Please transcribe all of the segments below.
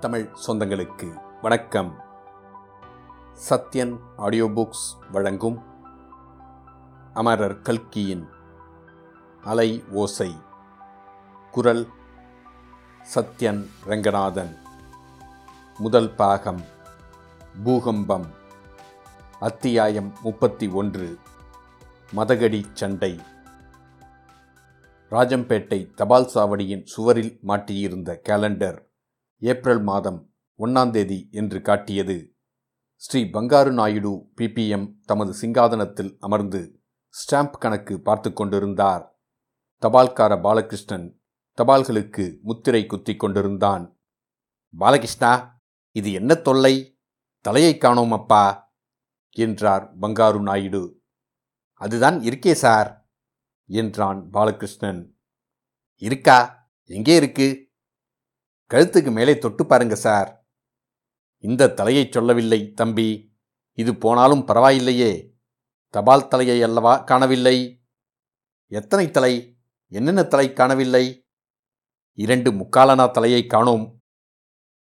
தமிழ் சொந்தங்களுக்கு வணக்கம். Sathyan audio books வழங்கும் அமரர் கல்கியின் அலை ஓசை. குரல் சத்யன் ரங்கநாதன். முதல் பாகம் பூகம்பம். அத்தியாயம் முப்பத்தி ஒன்று. மதகடி சண்டை. ராஜம்பேட்டை தபால் சாவடியின் சுவரில் மாட்டியிருந்த கேலண்டர். ஏப்ரல் மாதம் ஒன்றாந்தேதி என்று காட்டியது. ஸ்ரீ பங்காரு நாயுடு பிபிஎம் தமது சிங்காதனத்தில் அமர்ந்து ஸ்டாம்ப் கணக்கு பார்த்து கொண்டிருந்தார். தபால்கார பாலகிருஷ்ணன் தபால்களுக்கு முத்திரை குத்திக் கொண்டிருந்தான். பாலகிருஷ்ணா இது என்ன தொல்லை? தலையை காணோம் அப்பா என்றார் பங்காரு நாயுடு. அதுதான் இருக்கே சார் என்றான் பாலகிருஷ்ணன். இருக்கா? எங்கே இருக்கு? கழுத்துக்கு மேலே தொட்டு பாருங்க சார். இந்த தலையை சொல்லவில்லை தம்பி. இது போனாலும் பரவாயில்லையே. தபால் தலையை அல்லவா காணவில்லை? எத்தனை தலை? என்னென்ன தலை காணவில்லை? இரண்டு முக்காலனா தலையை காணோம்.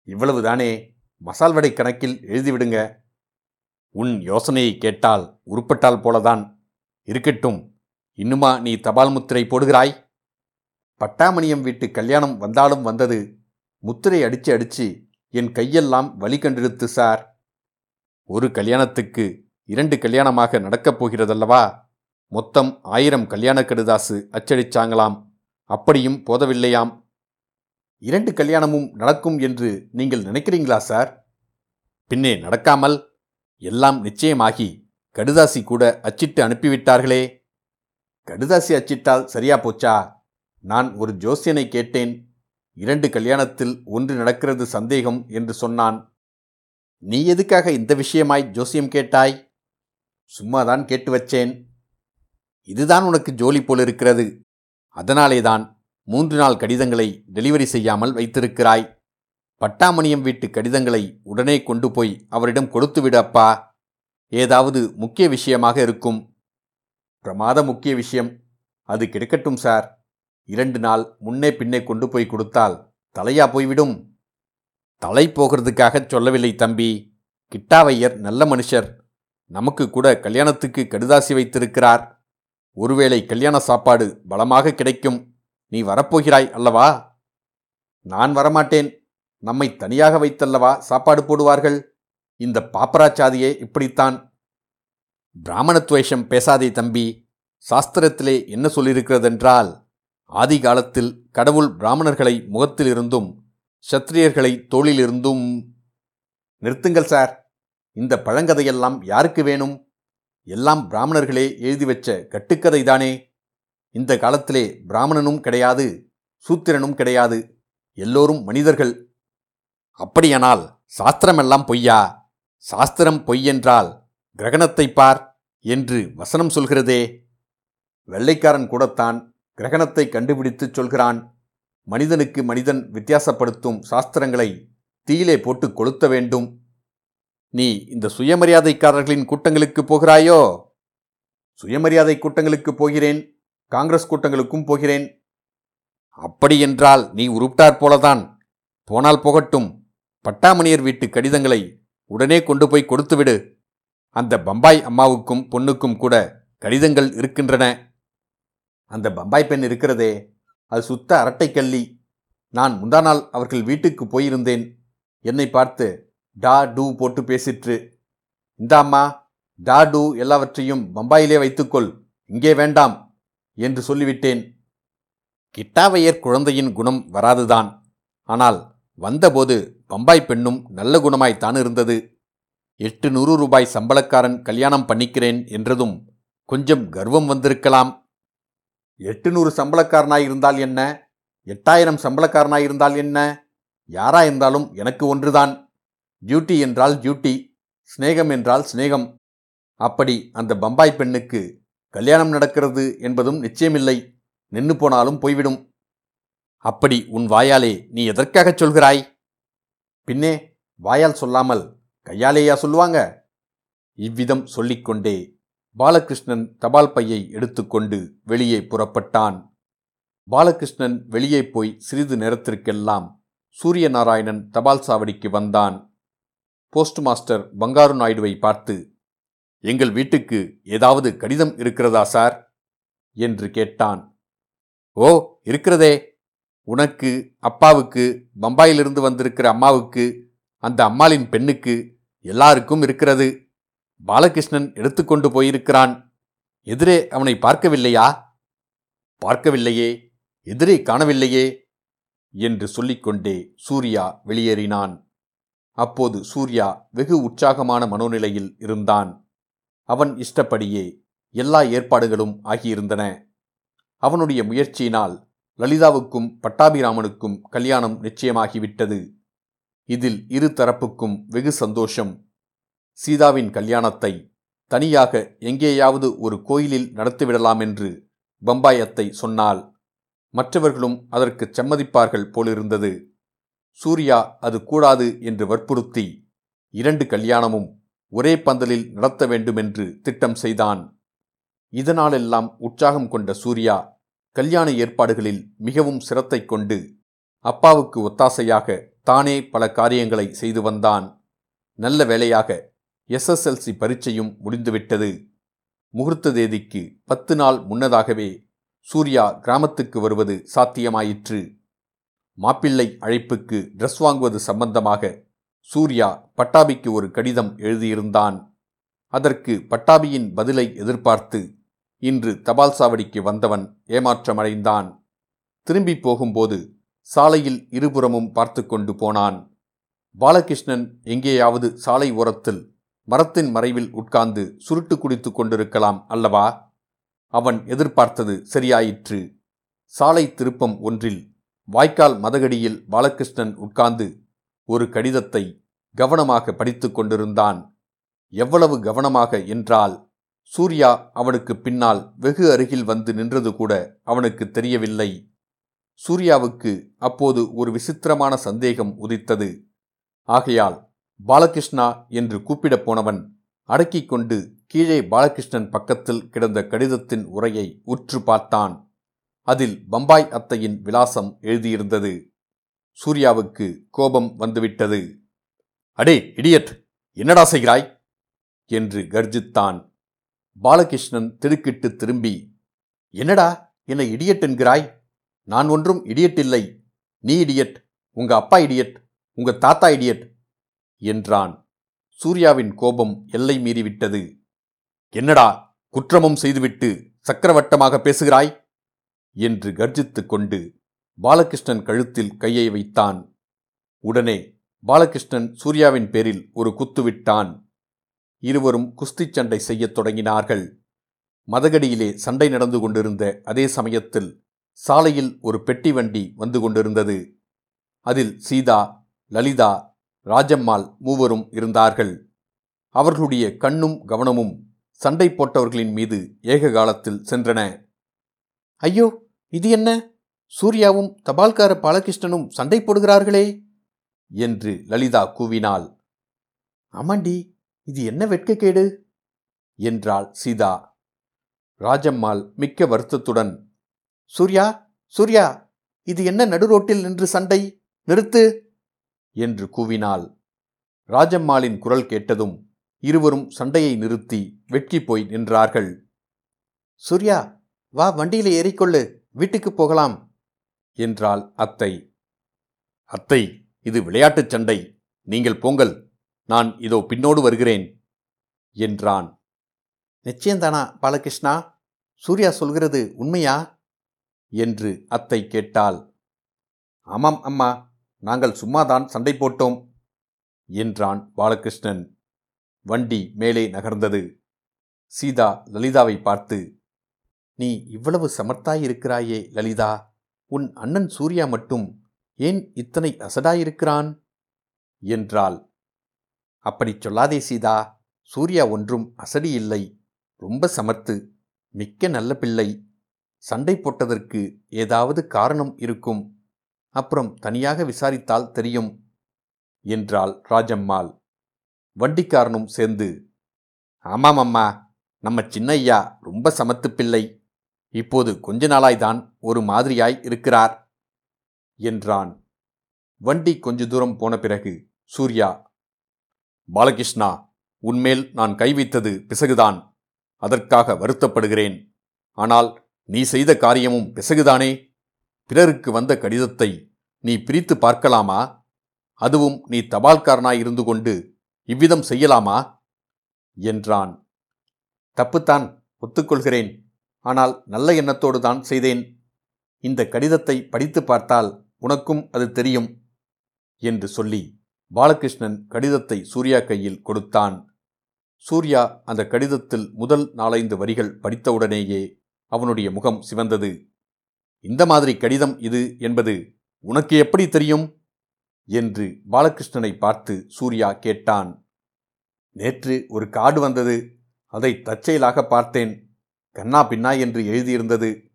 இவ்வளவுதானே? மசால் வடை கணக்கில் எழுதிவிடுங்க உன் யோசனையை கேட்டால் உருப்பட்டால் போலதான். இருக்கட்டும். இன்னுமா நீ தபால் முத்திரை போடுகிறாய்? பட்டாமணியம் வீட்டு கல்யாணம் வந்தாலும் வந்தது. முத்திரை அடிச்சு அடிச்சு என் கையெல்லாம் வலி கண்டெடுத்து சார். ஒரு கல்யாணத்துக்கு இரண்டு கல்யாணமாக நடக்கப் போகிறதல்லவா? மொத்தம் ஆயிரம் கல்யாண கடுதாசு அச்சடிச்சாங்களாம். அப்படியும் போதவில்லையாம். இரண்டு கல்யாணமும் நடக்கும் என்று நீங்கள் நினைக்கிறீங்களா சார்? பின்னே நடக்காமல் எல்லாம் நிச்சயமாகி கடுதாசி கூட அச்சிட்டு அனுப்பிவிட்டார்களே. கடுதாசி அச்சிட்டால் சரியா போச்சா? நான் ஒரு ஜோசியனை கேட்டேன். இரண்டு கல்யாணத்தில் ஒன்று நடக்கிறது சந்தேகம் என்று சொன்னான். நீ எதுக்காக இந்த விஷயமாய் ஜோசியம் கேட்டாய்? சும்மாதான் கேட்டு வச்சேன். இதுதான் உனக்கு ஜோலி போலிருக்கிறது. அதனாலேதான் மூன்று நாள் கடிதங்களை டெலிவரி செய்யாமல் வைத்திருக்கிறாய். பட்டாமணியம் வீட்டு கடிதங்களை உடனே கொண்டு போய் அவரிடம் கொடுத்துவிடு அப்பா. ஏதாவது முக்கிய விஷயமாக இருக்கும். பிரமாத முக்கிய விஷயம். அது கிடைக்கட்டும் சார். இரண்டு நாள் முன்னே பின்னே கொண்டு போய் கொடுத்தால் தலையா போய்விடும். தலை போகிறதுக்காகச் சொல்லவில்லை தம்பி. கிட்டாவையர் நல்ல மனுஷர். நமக்கு கூட கல்யாணத்துக்கு கடுதாசி வைத்திருக்கிறார். ஒருவேளை கல்யாண சாப்பாடு பலமாக கிடைக்கும். நீ வரப்போகிறாய் அல்லவா? நான் வரமாட்டேன். நம்மை தனியாக வைத்தல்லவா சாப்பாடு போடுவார்கள்? இந்த பாப்பராச்சாதியே இப்படித்தான். பிராமணத்வேஷம் பேசாதே தம்பி. சாஸ்திரத்திலே என்ன சொல்லியிருக்கிறதென்றால் ஆதி காலத்தில் கடவுள் பிராமணர்களை முகத்திலிருந்தும் சத்திரியர்களை தோளிலிருந்தும் நிறுத்துங்கள் சார். இந்த பழங்கதையெல்லாம் யாருக்கு வேணும்? எல்லாம் பிராமணர்களே எழுதி வச்ச கட்டுக்கதை தானே. இந்த காலத்திலே பிராமணனும் கிடையாது சூத்திரனும் கிடையாது எல்லோரும் மனிதர்கள். அப்படியானால் சாஸ்திரமெல்லாம் பொய்யா? சாஸ்திரம் பொய்யென்றால் கிரகணத்தை பார் என்று வசனம் சொல்கிறதே. வெள்ளைக்காரன் கூடத்தான் கிரகணத்தை கண்டுபிடித்துச் சொல்கிறான். மனிதனுக்கு மனிதன் வித்தியாசப்படுத்தும் சாஸ்திரங்களை தீயிலே போட்டு கொளுத்த வேண்டும். நீ இந்த சுயமரியாதைக்காரர்களின் கூட்டங்களுக்கு போகிறாயோ? சுயமரியாதை கூட்டங்களுக்கு போகிறேன். காங்கிரஸ் கூட்டங்களுக்கும் போகிறேன். அப்படியென்றால் நீ உருப்டார் போலதான். போனால் போகட்டும். பட்டாமணியர் வீட்டு கடிதங்களை உடனே கொண்டு போய் கொடுத்துவிடு. அந்த பம்பாய் அம்மாவுக்கும் பொண்ணுக்கும் கூட கடிதங்கள் இருக்கின்றன. அந்த பம்பாய் பெண் இருக்கிறதே. அது சுத்த அரட்டைக்கல்லி நான் முந்தா நாள் அவர்கள் வீட்டுக்கு போயிருந்தேன். என்னை பார்த்து டா டூ போட்டு பேசிற்று. இந்த அம்மா டா டூ எல்லாவற்றையும் பம்பாயிலே வைத்துக்கொள். இங்கே வேண்டாம் என்று சொல்லிவிட்டேன். கிட்டாவையர் குழந்தையின் குணம் வராதுதான். ஆனால் வந்தபோது பம்பாய் பெண்ணும் நல்ல குணமாய்த்தான் இருந்தது எட்டு நூறு ரூபாய் சம்பளக்காரன் கல்யாணம் பண்ணிக்கிறேன் என்றதும் கொஞ்சம் கர்வம் வந்திருக்கலாம். எட்டுநூறு சம்பளக்காரனாயிருந்தால் என்ன? எட்டாயிரம் சம்பளக்காரனாயிருந்தால் என்ன? யாரா இருந்தாலும் எனக்கு ஒன்றுதான். டியூட்டி என்றால் டியூட்டி சிநேகம் என்றால் ஸ்நேகம் அப்படி அந்த பம்பாய் பெண்ணுக்கு கல்யாணம் நடக்கிறது என்பதும் நிச்சயமில்லை. நின்று போனாலும் போய்விடும். அப்படி உன் வாயாலே நீ எதற்காகச் சொல்கிறாய்? பின்னே வாயால் சொல்லாமல் கையாலேயா சொல்லுவாங்க? இவ்விதம் சொல்லிக்கொண்டே பாலகிருஷ்ணன் தபால் பையை எடுத்துக்கொண்டு வெளியே புறப்பட்டான். பாலகிருஷ்ணன் வெளியே போய் சிறிது நேரத்திற்கெல்லாம் சூரிய நாராயணன் தபால் சாவடிக்கு வந்தான். போஸ்ட் மாஸ்டர் பங்காரு நாயுடுவை பார்த்து எங்கள் வீட்டுக்கு ஏதாவது கடிதம் இருக்கிறதா சார்? என்று கேட்டான். ஓ இருக்கிறதே. உனக்கு அப்பாவுக்கு பம்பாயிலிருந்து வந்திருக்கிற அம்மாவுக்கு அந்த அம்மாளின் பெண்ணுக்கு எல்லாருக்கும் இருக்கிறது. பாலகிருஷ்ணன் எடுத்துக்கொண்டு போயிருக்கிறான். எதிரே அவனை பார்க்கவில்லையா? பார்க்கவில்லையே. எதிரே காணவில்லையே என்று சொல்லிக்கொண்டே சூர்யா வெளியேறினான். அப்போது சூர்யா வெகு உற்சாகமான மனோநிலையில் இருந்தான். அவன் இஷ்டப்படியே எல்லா ஏற்பாடுகளும் ஆகியிருந்தன. அவனுடைய முயற்சியினால் லலிதாவுக்கும் பட்டாபிராமனுக்கும் கல்யாணம் நிச்சயமாகிவிட்டது. இதில் இரு தரப்புக்கும் வெகு சந்தோஷம். சீதாவின் கல்யாணத்தை தனியாக எங்கேயாவது ஒரு கோயிலில் நடத்திவிடலாம் என்று பம்பாய் அத்தை சொன்னால் மற்றவர்களும் அதற்கு சம்மதிப்பார்கள் போலிருந்தது. சூர்யா அது கூடாது என்று வற்புறுத்தி இரண்டு கல்யாணமும் ஒரே பந்தலில் நடத்த வேண்டுமென்று திட்டம் செய்தான். இதனாலெல்லாம் உற்சாகம் கொண்ட சூர்யா கல்யாண ஏற்பாடுகளில் மிகவும் சிரத்தை கொண்டு அப்பாவுக்கு ஒத்தாசையாக தானே பல காரியங்களை செய்து வந்தான். நல்ல வேளையாக எஸ்எஸ்எல்சி பரீட்சையும் முடிந்துவிட்டது. முகூர்த்த தேதிக்கு பத்து நாள் முன்னதாகவே சூர்யா கிராமத்துக்கு வருவது சாத்தியமாயிற்று. மாப்பிள்ளை அழைப்புக்கு ட்ரெஸ் வாங்குவது சம்பந்தமாக சூர்யா பட்டாபிக்கு ஒரு கடிதம் எழுதியிருந்தான். அதற்கு பட்டாபியின் பதிலை எதிர்பார்த்து இன்று தபால் சாவடிக்கு வந்தவன் ஏமாற்றமடைந்தான். திரும்பி போகும்போது சாலையில் இருபுறமும் பார்த்து கொண்டு போனான். பாலகிருஷ்ணன் எங்கேயாவது சாலை ஓரத்தில் மரத்தின் மறைவில் உட்கார்ந்து சுருட்டு குடித்துக் கொண்டிருக்கலாம் அல்லவா? அவன் எதிர்பார்த்தது சரியாயிற்று. சாலை திருப்பம் ஒன்றில் வாய்க்கால் மதகடியில் பாலகிருஷ்ணன் உட்கார்ந்து ஒரு கடிதத்தை கவனமாக படித்துக் கொண்டிருந்தான். எவ்வளவு கவனமாக என்றால் சூர்யா அவனுக்கு பின்னால் வெகு அருகில் வந்து நின்றது கூட அவனுக்கு தெரியவில்லை. சூர்யாவுக்கு அப்போது ஒரு விசித்திரமான சந்தேகம் உதித்தது. ஆகையால் பாலகிருஷ்ணா என்று கூப்பிடப் போனவன் அடக்கிக் கொண்டு கீழே பாலகிருஷ்ணன் பக்கத்தில் கிடந்த கடிதத்தின் உரையை உற்று பார்த்தான். அதில் பம்பாய் அத்தையின் விலாசம் எழுதியிருந்தது. சூர்யாவுக்கு கோபம் வந்துவிட்டது. அடே இடியட் என்னடா செய்கிறாய்? என்று கர்ஜித்தான். பாலகிருஷ்ணன் திடுக்கிட்டு திரும்பி என்னடா என்னை இடியட் என்கிறாய்? நான் ஒன்றும் இடியட் இல்லை. நீ இடியட் உங்க அப்பா இடியட் உங்க தாத்தா இடியட் என்றான். சூர்யாவின் கோபம் எல்லை மீறிவிட்டது. என்னடா குற்றமும் செய்துவிட்டு சக்கரவட்டமாக பேசுகிறாய்? என்று கர்ஜித்துக் கொண்டு பாலகிருஷ்ணன் கழுத்தில் கையை வைத்தான். உடனே பாலகிருஷ்ணன் சூர்யாவின் பேரில் ஒரு குத்துவிட்டான் இருவரும் குஸ்திச் சண்டை செய்யத் தொடங்கினார்கள். மதகடியிலே சண்டை நடந்து கொண்டிருந்த அதே சமயத்தில் சாலையில் ஒரு பெட்டி வண்டி வந்து கொண்டிருந்தது. அதில் சீதா லலிதா ராஜம்மாள் மூவரும் இருந்தார்கள். அவர்களுடைய கண்ணும் கவனமும் சண்டை போட்டவர்களின் மீது ஏக காலத்தில் சென்றன. ஐயோ இது என்ன? சூர்யாவும் தபால்கார பாலகிருஷ்ணனும் சண்டை போடுகிறார்களே! என்று லலிதா கூவினாள். ஆமாண்டி இது என்ன வெட்கக்கேடு? என்றாள் சீதா. ராஜம்மாள் மிக்க வருத்தத்துடன் சூர்யா சூர்யா இது என்ன நடுரோட்டில் நின்று சண்டை? நிறுத்து! என்று கூவினாள். ராஜம்மாளின் குரல் கேட்டதும் இருவரும் சண்டையை நிறுத்தி வெட்கி போய் நின்றார்கள். சூர்யா வா வண்டியில் ஏறிக்கொள்ளு. வீட்டுக்கு போகலாம் என்றாள் அத்தை. அத்தை இது விளையாட்டுச் சண்டை. நீங்கள் போங்கள். நான் இதோ பின்னோடு வருகிறேன் என்றான். நிச்சயந்தானா பாலகிருஷ்ணா? சூர்யா சொல்கிறது உண்மையா? என்று அத்தை கேட்டாள். ஆமாம் அம்மா. நாங்கள் சும்மாதான் சண்டை போட்டோம் என்றான் பாலகிருஷ்ணன். வண்டி மேலே நகர்ந்தது. சீதா லலிதாவை பார்த்து நீ இவ்வளவு சமர்த்தாயிருக்கிறாயே லலிதா உன் அண்ணன் சூர்யா மட்டும் ஏன் இத்தனை அசடாயிருக்கிறான்? என்றாள். அப்படிச் சொல்லாதே சீதா சூர்யா ஒன்றும் அசடி இல்லை ரொம்ப சமர்த்து மிக்க நல்ல பிள்ளை. சண்டை போட்டதற்கு ஏதாவது காரணம் இருக்கும். அப்புறம் தனியாக விசாரித்தால் தெரியும் என்றாள் ராஜம்மாள். வண்டிக்காரனும் சேர்ந்து ஆமாம் அம்மா நம்ம சின்னையா ரொம்ப சமத்து பிள்ளை. இப்போது கொஞ்ச நாளாய்தான் ஒரு மாதிரியாய் இருக்கிறார் என்றான். வண்டி கொஞ்ச தூரம் போன பிறகு சூர்யா பாலகிருஷ்ணா உன்மேல் நான் கைவித்தது பிசகுதான். அதற்காக வருத்தப்படுகிறேன். ஆனால் நீ செய்த காரியமும் பிசகுதானே? பிறருக்கு வந்த கடிதத்தை நீ பிரித்து பார்க்கலாமா? அதுவும் நீ தபால்காரனாயிருந்து கொண்டு இவ்விதம் செய்யலாமா? என்றான். தப்புத்தான் ஒத்துக்கொள்கிறேன். ஆனால் நல்ல எண்ணத்தோடு தான் செய்தேன். இந்த கடிதத்தை படித்து பார்த்தால் உனக்கும் அது தெரியும் என்று சொல்லி பாலகிருஷ்ணன் கடிதத்தை சூர்யா கையில் கொடுத்தான். சூர்யா அந்த கடிதத்தில் முதல் நாலைந்து வரிகள் படித்தவுடனேயே அவனுடைய முகம் சிவந்தது. இந்த மாதிரி கடிதம் இது என்பது உனக்கு எப்படி தெரியும்? என்று பாலகிருஷ்ணனை பார்த்து சூர்யா கேட்டான். நேற்று ஒரு கார்டு வந்தது. அதை தற்செயலாக பார்த்தேன். கண்ணா பின்னா என்று எழுதியிருந்தது.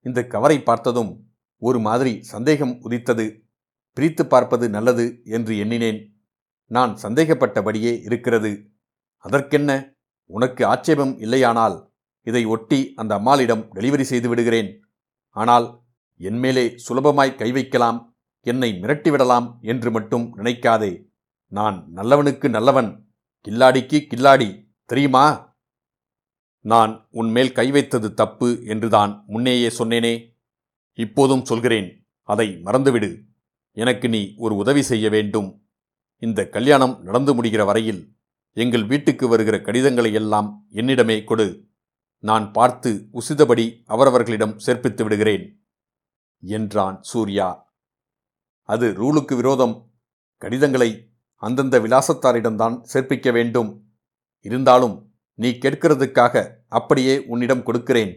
இந்த கவரை பார்த்ததும் ஒரு மாதிரி சந்தேகம் உதித்தது. பிரித்து பார்ப்பது நல்லது என்று எண்ணினேன். நான் சந்தேகப்பட்டபடியே இருக்கிறது. அதற்கென்ன? உனக்கு ஆட்சேபம் இல்லையானால் இதை ஒட்டி அந்த அம்மாளிடம் டெலிவரி செய்து விடுகிறேன். ஆனால் என்மேலே சுலபமாய் கை வைக்கலாம் என்னை மிரட்டிவிடலாம் என்று மட்டும் நினைக்காதே. நான் நல்லவனுக்கு நல்லவன். கில்லாடிக்கு கில்லாடி. தெரியுமா? நான் உன்மேல் கை வைத்தது தப்பு என்றுதான் முன்னேயே சொன்னேனே. இப்போதும் சொல்கிறேன் அதை மறந்துவிடு. எனக்கு நீ ஒரு உதவி செய்ய வேண்டும். இந்த கல்யாணம் நடந்து முடிகிற வரையில் எங்கள் வீட்டுக்கு வருகிற கடிதங்களை எல்லாம் என்னிடமே கொடு. நான் பார்த்து உசிதபடி அவரவர்களிடம் சேர்ப்பித்து விடுகிறேன் என்றான் சூர்யா. அது ரூலுக்கு விரோதம் கடிதங்களை அந்தந்த விலாசத்தாரிடம்தான் சேர்ப்பிக்க வேண்டும். இருந்தாலும் நீ கேட்கிறதுக்காக அப்படியே உன்னிடம் கொடுக்கிறேன்.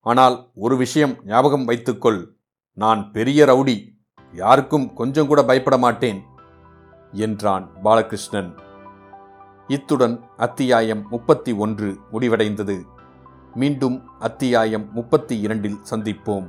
ஆனால் ஒரு விஷயம் ஞாபகம் வைத்துக்கொள் நான் பெரிய ரவுடி யாருக்கும் கொஞ்சம் கூட பயப்பட மாட்டேன் என்றான் பாலகிருஷ்ணன். இத்துடன் அத்தியாயம் முப்பத்தி ஒன்று முடிவடைந்தது. மீண்டும் அத்தியாயம் முப்பத்தி இரண்டில் சந்திப்போம்.